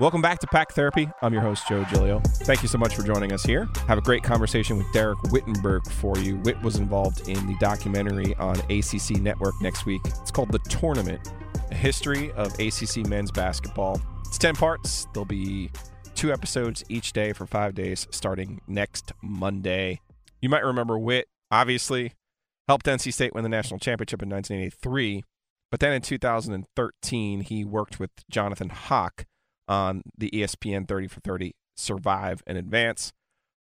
Welcome back to Pack Therapy. I'm your host, Joe Giglio. Thank you so much for joining us here. Have a great conversation with Dereck Whittenburg for you. Witt was involved in the documentary on ACC Network next week. It's called The Tournament A History of ACC Men's Basketball. It's 10 parts. There'll be two episodes each day for five days starting next Monday. You might remember Witt, obviously, helped NC State win the national championship in 1983. But then in 2013, he worked with Jonathan Hock on the ESPN 30 for 30 Survive and Advance.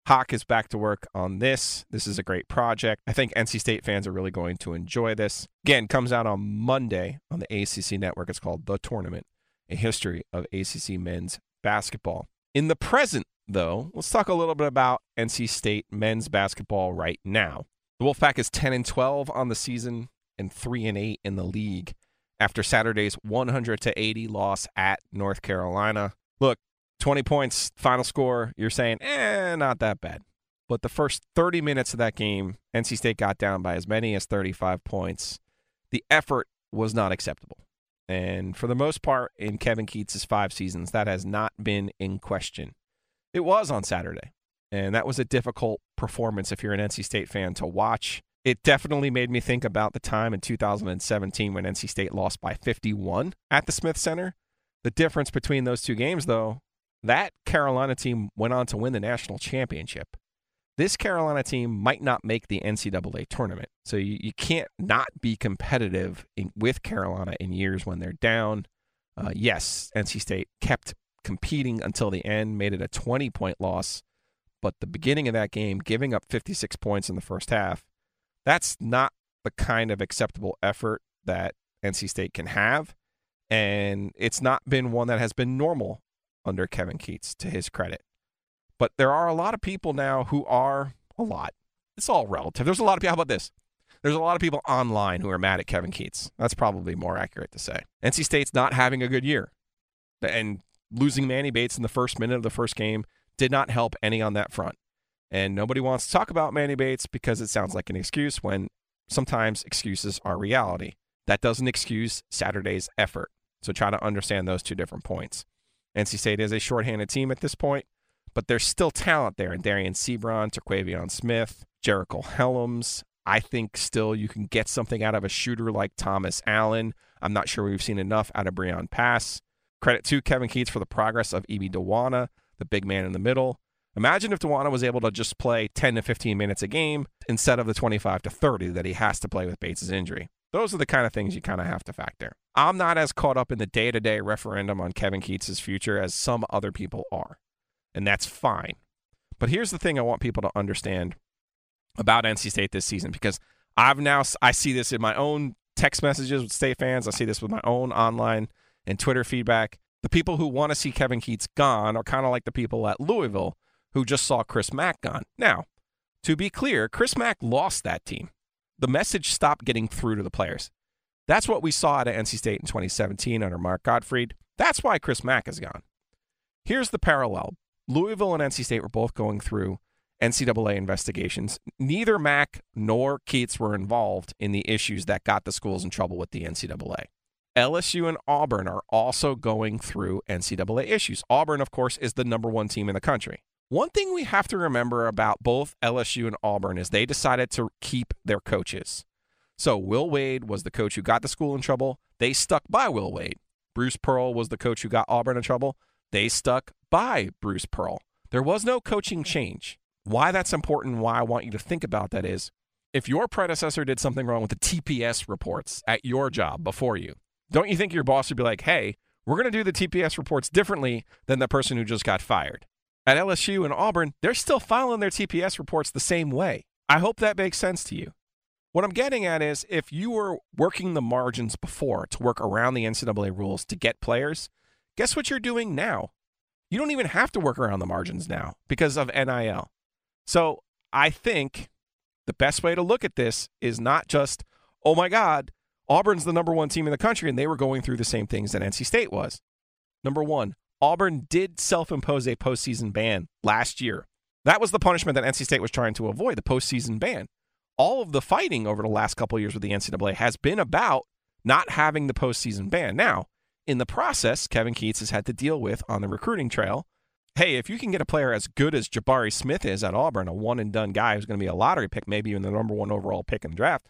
Hock is back to work on this. This is a great project. I think NC State fans are really going to enjoy this. Again, comes out on Monday on the ACC network. It's called The Tournament, a history of ACC men's basketball. In the present, though, let's talk a little bit about NC State men's basketball right now. The Wolfpack is 10 and 12 on the season and 3 and 8 in the league after Saturday's 100 to 80 loss at North Carolina. Look, 20 points final score, you're saying, "Eh, not that bad." But the first 30 minutes of that game, NC State got down by as many as 35 points. The effort was not acceptable. And for the most part, in Kevin Keatts' five seasons, that has not been in question. It was on Saturday. And that was a difficult performance if you're an NC State fan to watch. It definitely made me think about the time in 2017 when NC State lost by 51 at the Smith Center. The difference between those two games, though, that Carolina team went on to win the national championship. This Carolina team might not make the NCAA tournament. So you, you can't not be competitive in, with Carolina in years when they're down. Uh, yes, NC State kept competing until the end, made it a 20 point loss. But the beginning of that game, giving up 56 points in the first half, that's not the kind of acceptable effort that NC State can have. And it's not been one that has been normal under Kevin Keatts, to his credit. But there are a lot of people now who are a lot. It's all relative. There's a lot of people. How about this? There's a lot of people online who are mad at Kevin Keatts. That's probably more accurate to say. NC State's not having a good year. And losing Manny Bates in the first minute of the first game did not help any on that front. And nobody wants to talk about Manny Bates because it sounds like an excuse when sometimes excuses are reality. That doesn't excuse Saturday's effort. So try to understand those two different points. NC State is a shorthanded team at this point, but there's still talent there in Dereon Seabron, Terquavion Smith, Jericole Hellems. I think still you can get something out of a shooter like Thomas Allen. I'm not sure we've seen enough out of Breon Pass. Credit to Kevin Keatts for the progress of Ibi Dowuona, the big man in the middle. Imagine if Dowuona was able to just play 10 to 15 minutes a game instead of the 25 to 30 that he has to play with Bates' injury. Those are the kind of things you kind of have to factor. I'm not as caught up in the day to day referendum on Kevin Keatts' future as some other people are, and that's fine. But here's the thing I want people to understand about NC State this season because I've now I see this in my own text messages with state fans. I see this with my own online and Twitter feedback. The people who want to see Kevin Keatts gone are kind of like the people at Louisville who just saw Chris Mack gone. Now, to be clear, Chris Mack lost that team. The message stopped getting through to the players. That's what we saw at NC State in 2017 under Mark Gottfried. That's why Chris Mack is gone. Here's the parallel Louisville and NC State were both going through NCAA investigations. Neither Mack nor Keatts were involved in the issues that got the schools in trouble with the NCAA. LSU and Auburn are also going through NCAA issues. Auburn, of course, is the number one team in the country. One thing we have to remember about both LSU and Auburn is they decided to keep their coaches. So Will Wade was the coach who got the school in trouble. They stuck by Will Wade. Bruce Pearl was the coach who got Auburn in trouble. They stuck by Bruce Pearl. There was no coaching change. Why that's important, why I want you to think about that is if your predecessor did something wrong with the TPS reports at your job before you, don't you think your boss would be like, hey, we're going to do the TPS reports differently than the person who just got fired? At LSU and Auburn, they're still filing their TPS reports the same way. I hope that makes sense to you. What I'm getting at is if you were working the margins before to work around the NCAA rules to get players, guess what you're doing now? You don't even have to work around the margins now because of NIL. So I think the best way to look at this is not just, oh my God, Auburn's the number one team in the country and they were going through the same things that NC State was. Number one, Auburn did self impose a postseason ban last year. That was the punishment that NC State was trying to avoid the postseason ban. All of the fighting over the last couple years with the NCAA has been about not having the postseason ban. Now, in the process, Kevin Keatts has had to deal with on the recruiting trail. Hey, if you can get a player as good as Jabari Smith is at Auburn, a one and done guy who's going to be a lottery pick, maybe even the number one overall pick in the draft,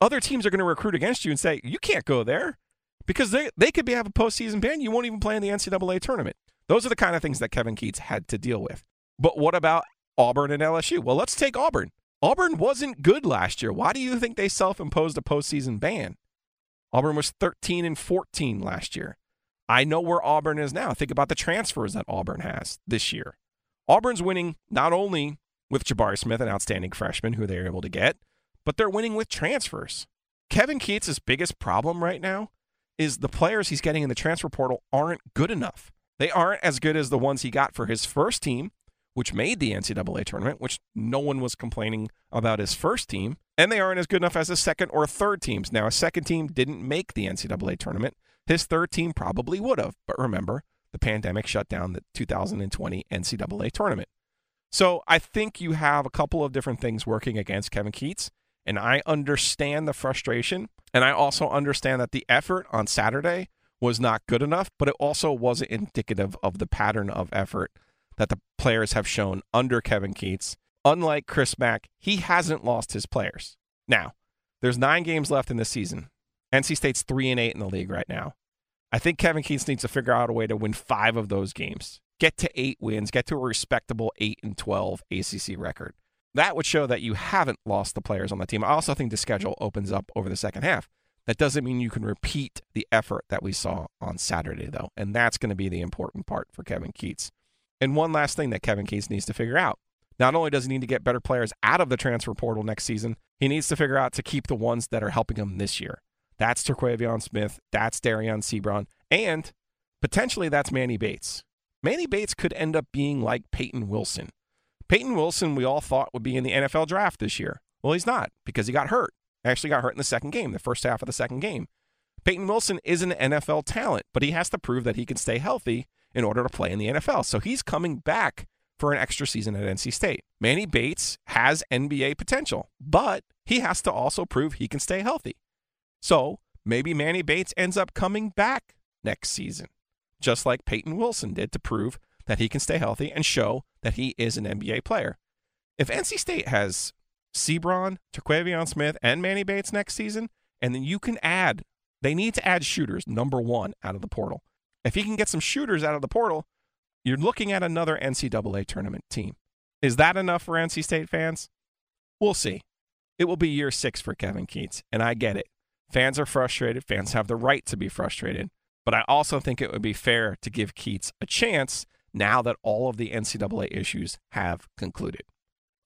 other teams are going to recruit against you and say, you can't go there because they, they could be have a postseason ban. You won't even play in the NCAA tournament. Those are the kind of things that Kevin Keatts had to deal with. But what about Auburn and LSU? Well, let's take Auburn. Auburn wasn't good last year. Why do you think they self imposed a postseason ban? Auburn was 13 and 14 last year. I know where Auburn is now. Think about the transfers that Auburn has this year. Auburn's winning not only with Jabari Smith, an outstanding freshman who they're able to get, but they're winning with transfers. Kevin Keatts' biggest problem right now is the players he's getting in the transfer portal aren't good enough. They aren't as good as the ones he got for his first team, which made the NCAA tournament, which no one was complaining about his first team. And they aren't as good enough as his second or third teams. Now, a second team didn't make the NCAA tournament. His third team probably would have. But remember, the pandemic shut down the 2020 NCAA tournament. So I think you have a couple of different things working against Kevin Keatts. And I understand the frustration. And I also understand that the effort on Saturday was not good enough, but it also wasn't indicative of the pattern of effort that the players have shown under Kevin Keatts. Unlike Chris Mack, he hasn't lost his players. Now, there's nine games left in this season. NC State's three and eight in the league right now. I think Kevin Keatts needs to figure out a way to win five of those games. Get to eight wins, get to a respectable eight and twelve ACC record. That would show that you haven't lost the players on the team. I also think the schedule opens up over the second half. That doesn't mean you can repeat the effort that we saw on Saturday, though. And that's going to be the important part for Kevin Keatts. And one last thing that Kevin Keatts needs to figure out. Not only does he need to get better players out of the transfer portal next season, he needs to figure out to keep the ones that are helping him this year. That's Terquavion Smith, that's Dereon Seabron, and potentially that's Manny Bates. Manny Bates could end up being like Peyton Wilson. Peyton Wilson, we all thought would be in the NFL draft this year. Well, he's not because he got hurt. Actually, got hurt in the second game, the first half of the second game. Peyton Wilson is an NFL talent, but he has to prove that he can stay healthy in order to play in the NFL. So he's coming back for an extra season at NC State. Manny Bates has NBA potential, but he has to also prove he can stay healthy. So maybe Manny Bates ends up coming back next season, just like Peyton Wilson did to prove that he can stay healthy and show that he is an NBA player. If NC State has Seabron, Terquavion Smith, and Manny Bates next season, and then you can add, they need to add shooters, number one, out of the portal. If he can get some shooters out of the portal, you're looking at another NCAA tournament team. Is that enough for NC State fans? We'll see. It will be year six for Kevin Keatts, and I get it. Fans are frustrated. Fans have the right to be frustrated. But I also think it would be fair to give Keatts a chance now that all of the NCAA issues have concluded.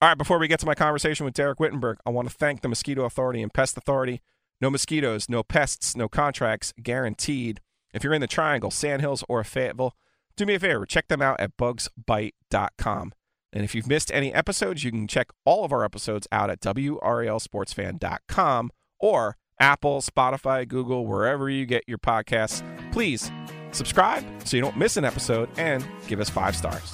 All right, before we get to my conversation with Dereck Whittenburg, I want to thank the Mosquito Authority and Pest Authority. No mosquitoes, no pests, no contracts guaranteed. If you're in the Triangle, Sandhills, or Fayetteville, do me a favor, check them out at bugsbite.com. And if you've missed any episodes, you can check all of our episodes out at WRALSportsFan.com or Apple, Spotify, Google, wherever you get your podcasts. Please subscribe so you don't miss an episode and give us five stars.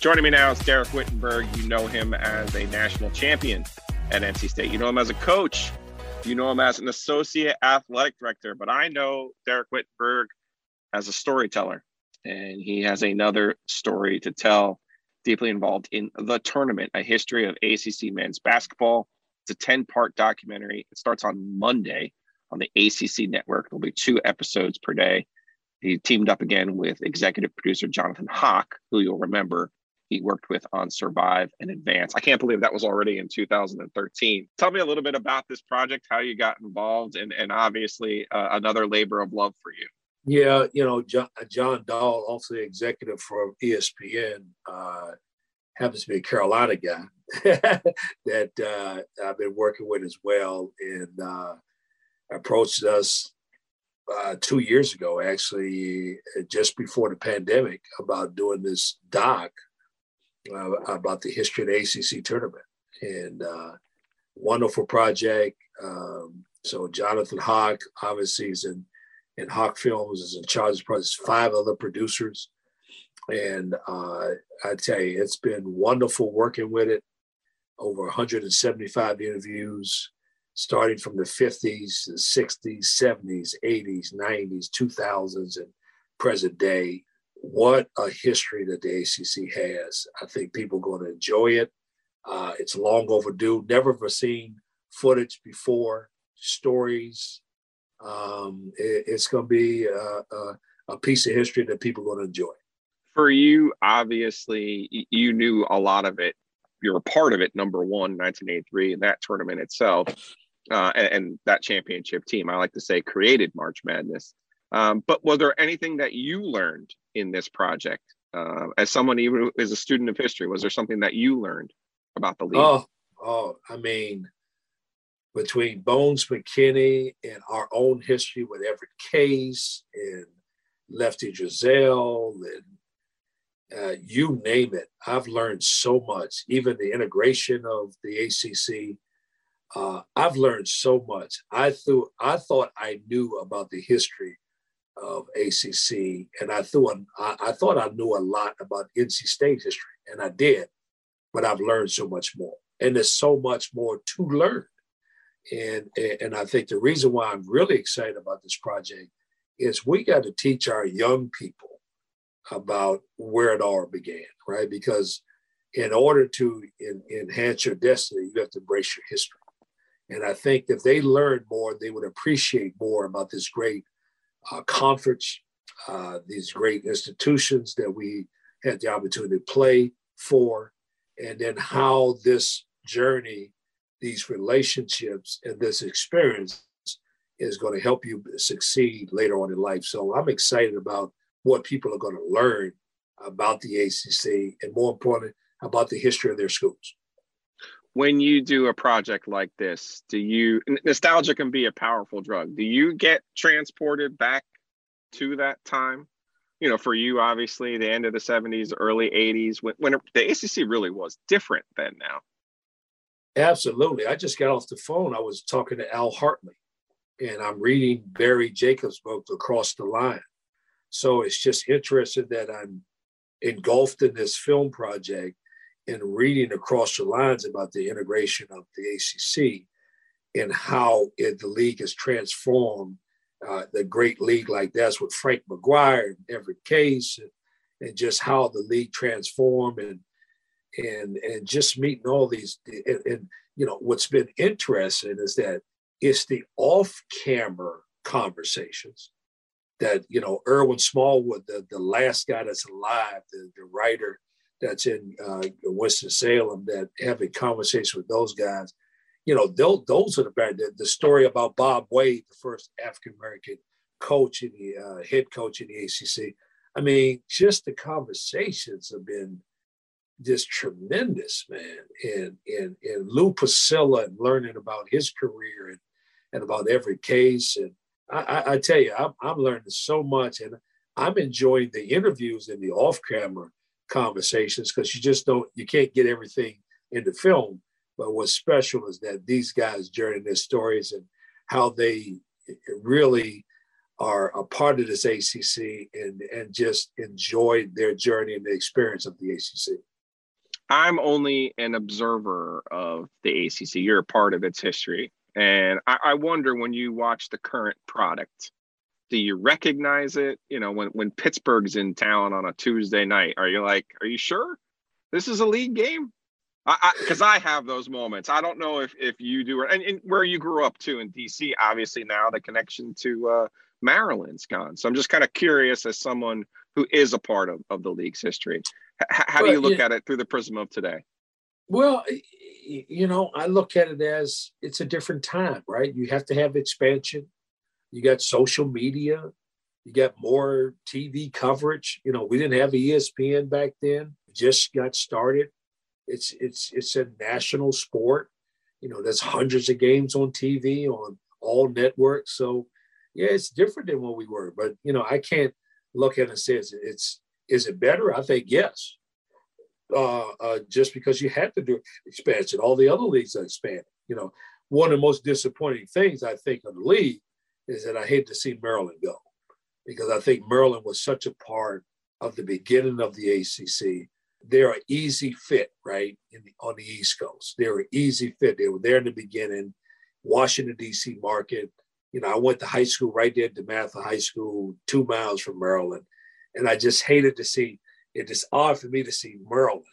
Joining me now is Dereck Whittenburg. You know him as a national champion at NC State. You know him as a coach. You know him as an associate athletic director. But I know Dereck Whittenburg as a storyteller, and he has another story to tell. Deeply involved in the tournament, a history of ACC men's basketball. It's a 10 part documentary. It starts on Monday on the ACC network. There'll be two episodes per day. He teamed up again with executive producer Jonathan Hock, who you'll remember he worked with on Survive and Advance. I can't believe that was already in 2013. Tell me a little bit about this project, how you got involved, and, and obviously uh, another labor of love for you. Yeah, you know, John, John Dahl, also the executive for ESPN, uh, happens to be a Carolina guy that uh, I've been working with as well, and uh, approached us uh, two years ago, actually, just before the pandemic, about doing this doc uh, about the history of the ACC tournament. And uh, wonderful project. Um, so Jonathan Hock, obviously, is in, in Hock Films, is in charge of the. Five other producers. And uh, I tell you, it's been wonderful working with it. Over 175 interviews, starting from the 50s, the 60s, 70s, 80s, 90s, 2000s, and present day what a history that the ACC has. I think people are going to enjoy it. Uh, it's long overdue. Never ever seen footage before, stories. Um, it, it's going to be a, a, a, piece of history that people are going to enjoy. For you, obviously, you knew a lot of it. You're a part of it, number one, 1983, and that tournament itself, uh, and, and that championship team. I like to say created March Madness. Um, but was there anything that you learned in this project uh, as someone even as a student of history? Was there something that you learned about the league? Oh, oh, I mean, between Bones McKinney and our own history with Everett Case and Lefty Driesell and uh, you name it, I've learned so much. Even the integration of the ACC, uh, I've learned so much. I thought I thought I knew about the history of ACC, and I thought I, I thought I knew a lot about NC State history, and I did, but I've learned so much more, and there's so much more to learn, and and I think the reason why I'm really excited about this project is we got to teach our young people about where it all began, right? Because in order to in, enhance your destiny, you have to embrace your history. And I think if they learn more, they would appreciate more about this great uh, conference, uh, these great institutions that we had the opportunity to play for, and then how this journey, these relationships, and this experience is going to help you succeed later on in life. So I'm excited about what people are going to learn about the ACC, and more importantly, about the history of their schools when you do a project like this, do you nostalgia can be a powerful drug? Do you get transported back to that time? You know, for you, obviously, the end of the 70s, early 80s, when, when the ACC really was different then now. Absolutely. I just got off the phone. I was talking to Al Heartley, and I'm reading Barry Jacobs' book, Across the Line. So it's just interesting that I'm engulfed in this film project and reading across the lines about the integration of the ACC and how it, the league has transformed uh, the great league like that's with Frank McGuire and Everett Case and, and just how the league transformed and and and just meeting all these and, and you know what's been interesting is that it's the off-camera conversations that you know Irwin Smallwood, the, the last guy that's alive, the, the writer that's in uh, Winston Salem that having conversations with those guys. You know, those, are the bad. The, the story about Bob Wade, the first African American coach in the uh, head coach in the ACC. I mean, just the conversations have been just tremendous, man. And and and Lou Pucillo and learning about his career and and about Everett Case. And I, I, I tell you, I'm, I'm learning so much, and I'm enjoying the interviews and the off-camera conversations because you just don't, you can't get everything in the film. But what's special is that these guys journey their stories and how they really are a part of this ACC and and just enjoy their journey and the experience of the ACC. I'm only an observer of the ACC. You're a part of its history. And I, I, wonder when you watch the current product, do you recognize it? You know, when, when Pittsburgh's in town on a Tuesday night, are you like, are you sure this is a league game? Because I, I, I, have those moments. I don't know if, if you do, and, and where you grew up too in DC, obviously now the connection to uh, Maryland's gone. So I'm just kind of curious as someone who is a part of, of the league's history. H- how do you look yeah. at it through the prism of today? Well, you know, I look at it as it's a different time, right? You have to have expansion. You got social media. You got more TV coverage. You know, we didn't have ESPN back then. Just got started. It's it's it's a national sport. You know, there's hundreds of games on TV on all networks. So, yeah, it's different than what we were. But you know, I can't look at it and say it's, it's is it better? I think yes uh, uh, just because you had to do expansion. All the other leagues are expanding. You know, one of the most disappointing things I think of the league is that I hate to see Maryland go because I think Maryland was such a part of the beginning of the ACC. They're an easy fit, right, the, on the East Coast. They're an easy fit. They were there in the beginning, Washington, D.C. market. You know, I went to high school right there at DeMatha High School, two miles from Maryland. And I just hated to see it is odd for me to see Maryland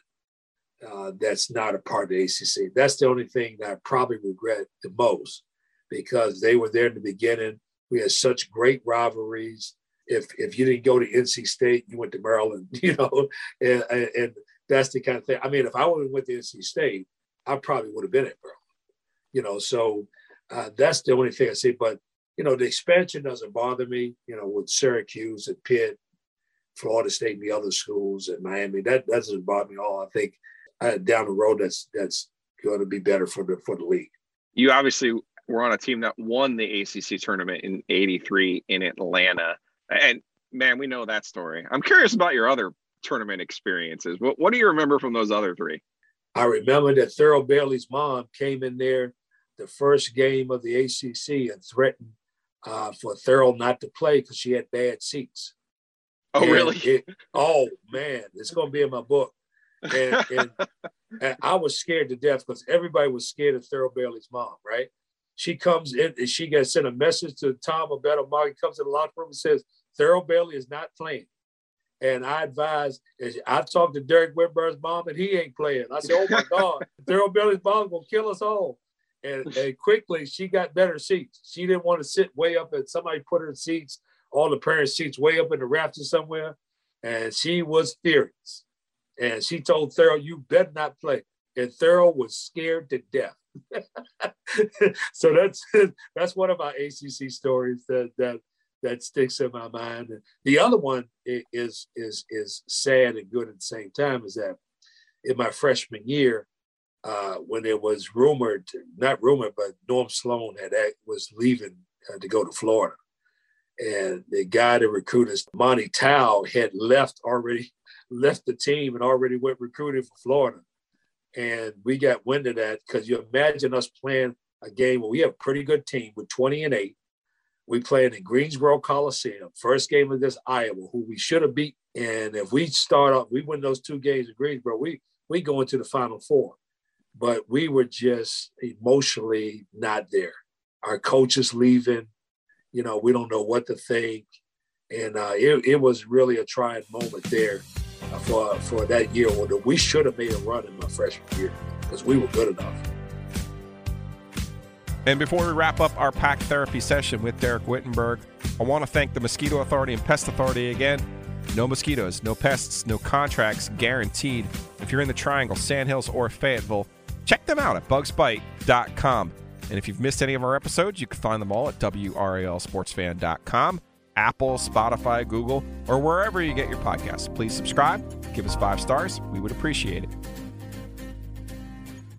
uh, that's not a part of the ACC. That's the only thing that I probably regret the most because they were there in the beginning. We had such great rivalries. If if you didn't go to NC State, you went to Maryland, you know, and, and that's the kind of thing. I mean, if I would have went to NC State, I probably would have been at Maryland, you know. So uh, that's the only thing I see. But you know, the expansion doesn't bother me. You know, with Syracuse and Pitt Florida State and the other schools at Miami. That, that doesn't bother me at all. I think uh, down the road, that's that's going to be better for the for the league. You obviously were on a team that won the ACC tournament in '83 in Atlanta, and man, we know that story. I'm curious about your other tournament experiences. What what do you remember from those other three? I remember that Thurl Bailey's mom came in there the first game of the ACC and threatened uh, for Thurl not to play because she had bad seats. Oh, and really? It, oh man, it's going to be in my book. And, and, and I was scared to death because everybody was scared of Thurl Bailey's mom, right? She comes in and she got sent a message to Tom Abetto. Mark comes in the locker room and says, Thurl Bailey is not playing. And I advise, I talked to Derek Whitbur's mom and he ain't playing. I said, oh my God, Thurl Bailey's mom will kill us all. And, and quickly she got better seats. She didn't want to sit way up and somebody put her seats all the parents' seats way up in the rafters somewhere, and she was furious. And she told Thurl, "You better not play." And Thurl was scared to death. so that's that's one of my ACC stories that that that sticks in my mind. And the other one is is is sad and good at the same time. Is that in my freshman year, uh, when it was rumored, not rumored, but Norm Sloan had was leaving uh, to go to Florida, and the guy that recruited us, Monty Towe, had left already, left the team and already went recruiting for Florida. And we got wind of that because you imagine us playing a game where we have a pretty good team with 20 and 8. We playing in Greensboro Coliseum, first game against Iowa, who we should have beat. And if we start off, we win those two games in Greensboro, we we go into the final four. But we were just emotionally not there. Our coach is leaving, you know, we don't know what to think. And uh, it, it was really a trying moment there Uh, for for that year. We should have made a run in my freshman year because we were good enough. And before we wrap up our pack therapy session with Dereck Whittenburg, I want to thank the Mosquito Authority and Pest Authority again. No mosquitoes, no pests, no contracts guaranteed. If you're in the Triangle, Sandhills, or Fayetteville, check them out at bugsbite.com. And if you've missed any of our episodes, you can find them all at WRALSportsFan.com. Apple, Spotify, Google, or wherever you get your podcasts. Please subscribe, give us five stars. We would appreciate it.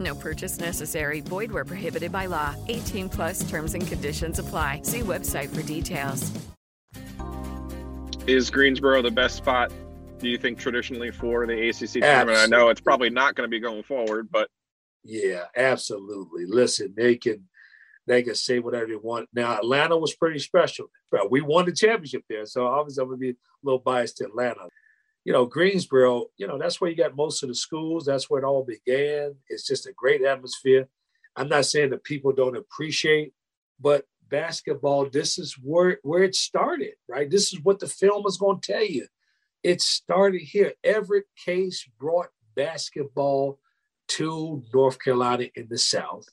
No purchase necessary. Void where prohibited by law. 18 plus terms and conditions apply. See website for details. Is Greensboro the best spot, do you think, traditionally for the ACC tournament? I know it's probably not going to be going forward, but. Yeah, absolutely. Listen, they can they can say whatever they want. Now, Atlanta was pretty special. We won the championship there, so obviously I'm going to be a little biased to Atlanta you know, Greensboro, you know, that's where you got most of the schools. That's where it all began. It's just a great atmosphere. I'm not saying that people don't appreciate, but basketball, this is where, where it started, right? This is what the film is going to tell you. It started here. Everett Case brought basketball to North Carolina in the South.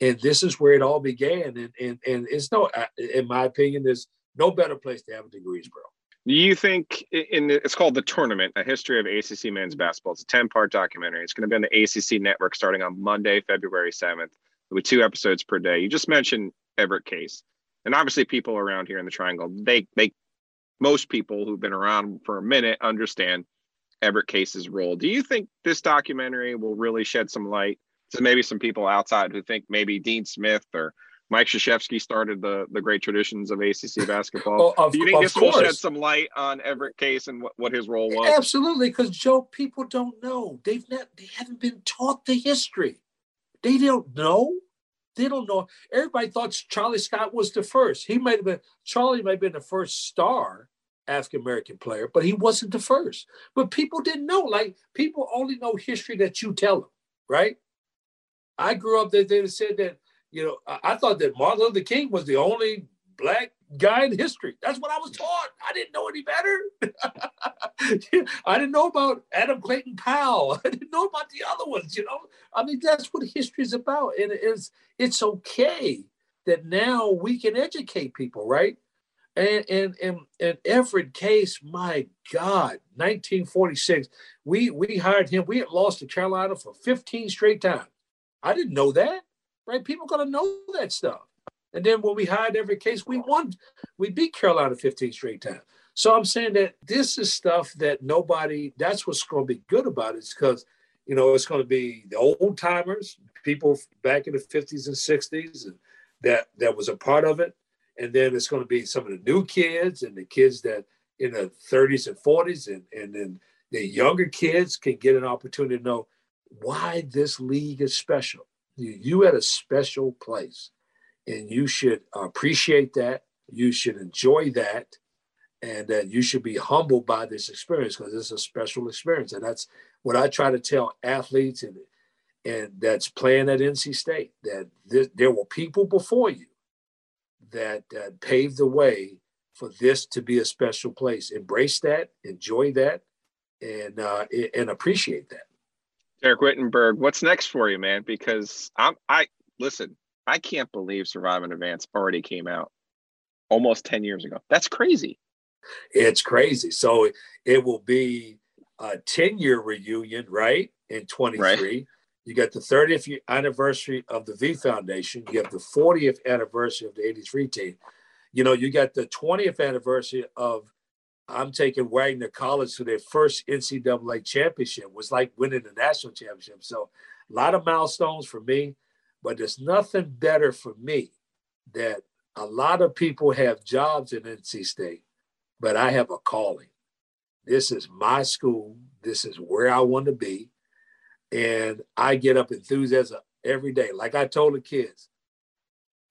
And this is where it all began. And, and, and it's no, in my opinion, there's no better place to have it than Greensboro. Do you think in the, it's called the tournament, a history of ACC men's basketball? It's a ten part documentary. It's going to be on the ACC network starting on Monday, February seventh. Be two episodes per day. You just mentioned Everett Case, and obviously people around here in the Triangle, they they most people who've been around for a minute understand Everett Case's role. Do you think this documentary will really shed some light to maybe some people outside who think maybe Dean Smith or Mike Krzyzewski started the the great traditions of ACC basketball. Oh, of, Do you think this course. will shed some light on Everett Case and what, what his role was? Absolutely, because Joe, people don't know. They've not. They haven't been taught the history. They don't know. They don't know. Everybody thought Charlie Scott was the first. He might have been. Charlie might have been the first star African American player, but he wasn't the first. But people didn't know. Like people only know history that you tell them, right? I grew up that they said that you know, I, I thought that Martin Luther King was the only black guy in history. That's what I was taught. I didn't know any better. I didn't know about Adam Clayton Powell. I didn't know about the other ones, you know. I mean, that's what history is about. And it's it's okay that now we can educate people, right? And and and, and Everett Case, my God, 1946, we we hired him. We had lost to Carolina for 15 straight times. I didn't know that right? People got to know that stuff. And then when we hired Everett Case, we won, we beat Carolina 15 straight times. So I'm saying that this is stuff that nobody, that's what's going to be good about it, because, you know, it's going to be the old timers, people back in the 50s and 60s and that, that was a part of it. And then it's going to be some of the new kids and the kids that in the 30s and 40s. And, and then the younger kids can get an opportunity to know why this league is special you, you a special place. And you should appreciate that. You should enjoy that. And that you should be humbled by this experience because it's a special experience. And that's what i try to tell athletes and and that's playing at nc state that there were people before you that, that paved the way for this to be a special place. Embrace that enjoy that and uh, and appreciate that Dereck Whittenburg, what's next for you, man? Because I'm I listen, I can't believe Survive and Advance already came out almost 10 years ago. That's crazy. It's crazy. So it will be a 10 year reunion, right? In 23. Right. You got the 30th anniversary of the V Foundation. You have the 40th anniversary of the 83 team. You know, you got the 20th anniversary of I'm taking Wagner College to their first NCAA championship. It was like winning the national championship. So a lot of milestones for me, but there's nothing better for me that a lot of people have jobs in NC State, but I have a calling. This is my school. This is where I want to be. And I get up enthusiasm every day. Like I told the kids,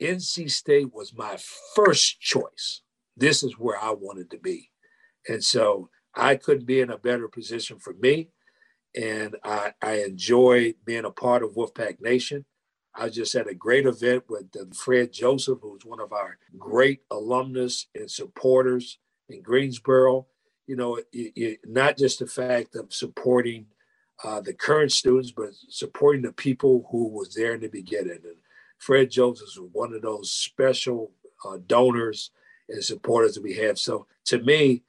NC State was my first choice. This is where I wanted to be. And so I couldn't be in a better position for me. And I, I enjoy being a part of Wolfpack Nation. I just had a great event with Fred Joseph, who's one of our great alumnus and supporters in Greensboro. You know, it, it, not just the fact of supporting uh, the current students, but supporting the people who was there in the beginning. And Fred Joseph was one of those special uh, donors and supporters that we have. So to me,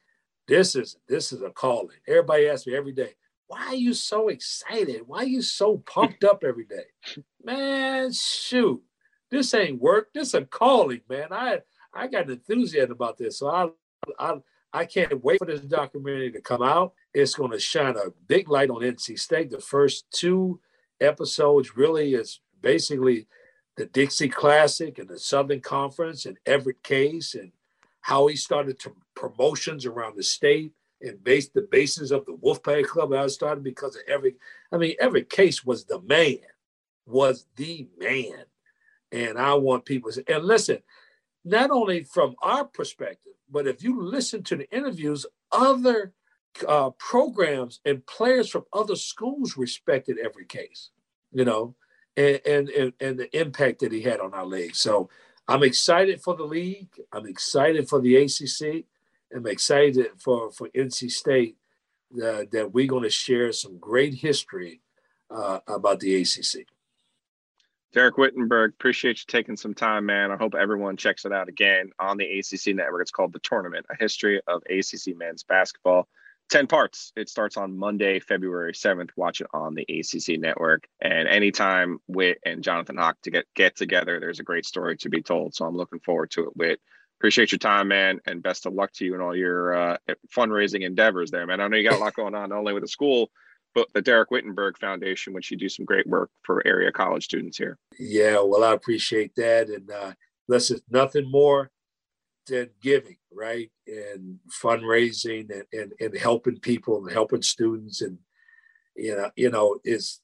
this is this is a calling. Everybody asks me every day, why are you so excited? Why are you so pumped up every day? Man, shoot, this ain't work. This a calling, man. I I got enthusiasm about this. So I I I can't wait for this documentary to come out. It's going to shine a big light on NC State. The first two episodes really is basically the Dixie Classic and the Southern Conference and Everett Case and how he started to promotions around the state and based the basis of the Wolfpack Club. I started because of every, I mean, Everett Case was the man, was the man. And I want people to, and listen, not only from our perspective, but if you listen to the interviews, other uh, programs and players from other schools respected Everett Case, you know, and, and, and, and the impact that he had on our league. So I'm excited for the league. I'm excited for the ACC. I'm excited for, for NC State uh, that we're going to share some great history uh, about the ACC. Dereck Whittenburg, appreciate you taking some time, man. I hope everyone checks it out again on the ACC network. It's called The Tournament, a history of ACC men's basketball. 10 parts. It starts on Monday, February 7th. Watch it on the ACC network. And anytime Wit and Jonathan Hock to get, get together, there's a great story to be told. So I'm looking forward to it, Wit. Appreciate your time, man. And best of luck to you in all your uh, fundraising endeavors there, man. I know you got a lot going on, not only with the school, but the Dereck Whittenburg Foundation, which you do some great work for area college students here. Yeah, well, I appreciate that. And uh, listen, nothing more than giving, right? And fundraising and, and, and helping people and helping students and you know, you know, is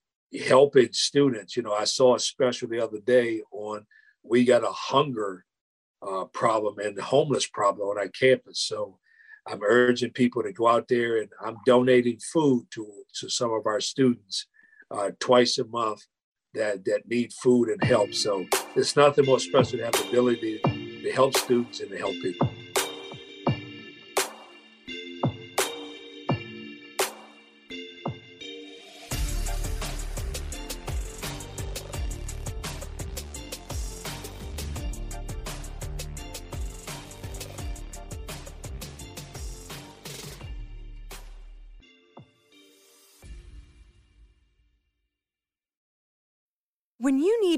helping students. You know, I saw a special the other day on we got a hunger uh, problem and homeless problem on our campus. So I'm urging people to go out there and I'm donating food to to some of our students uh, twice a month that that need food and help. So it's nothing more special to have the ability to help students and to help people.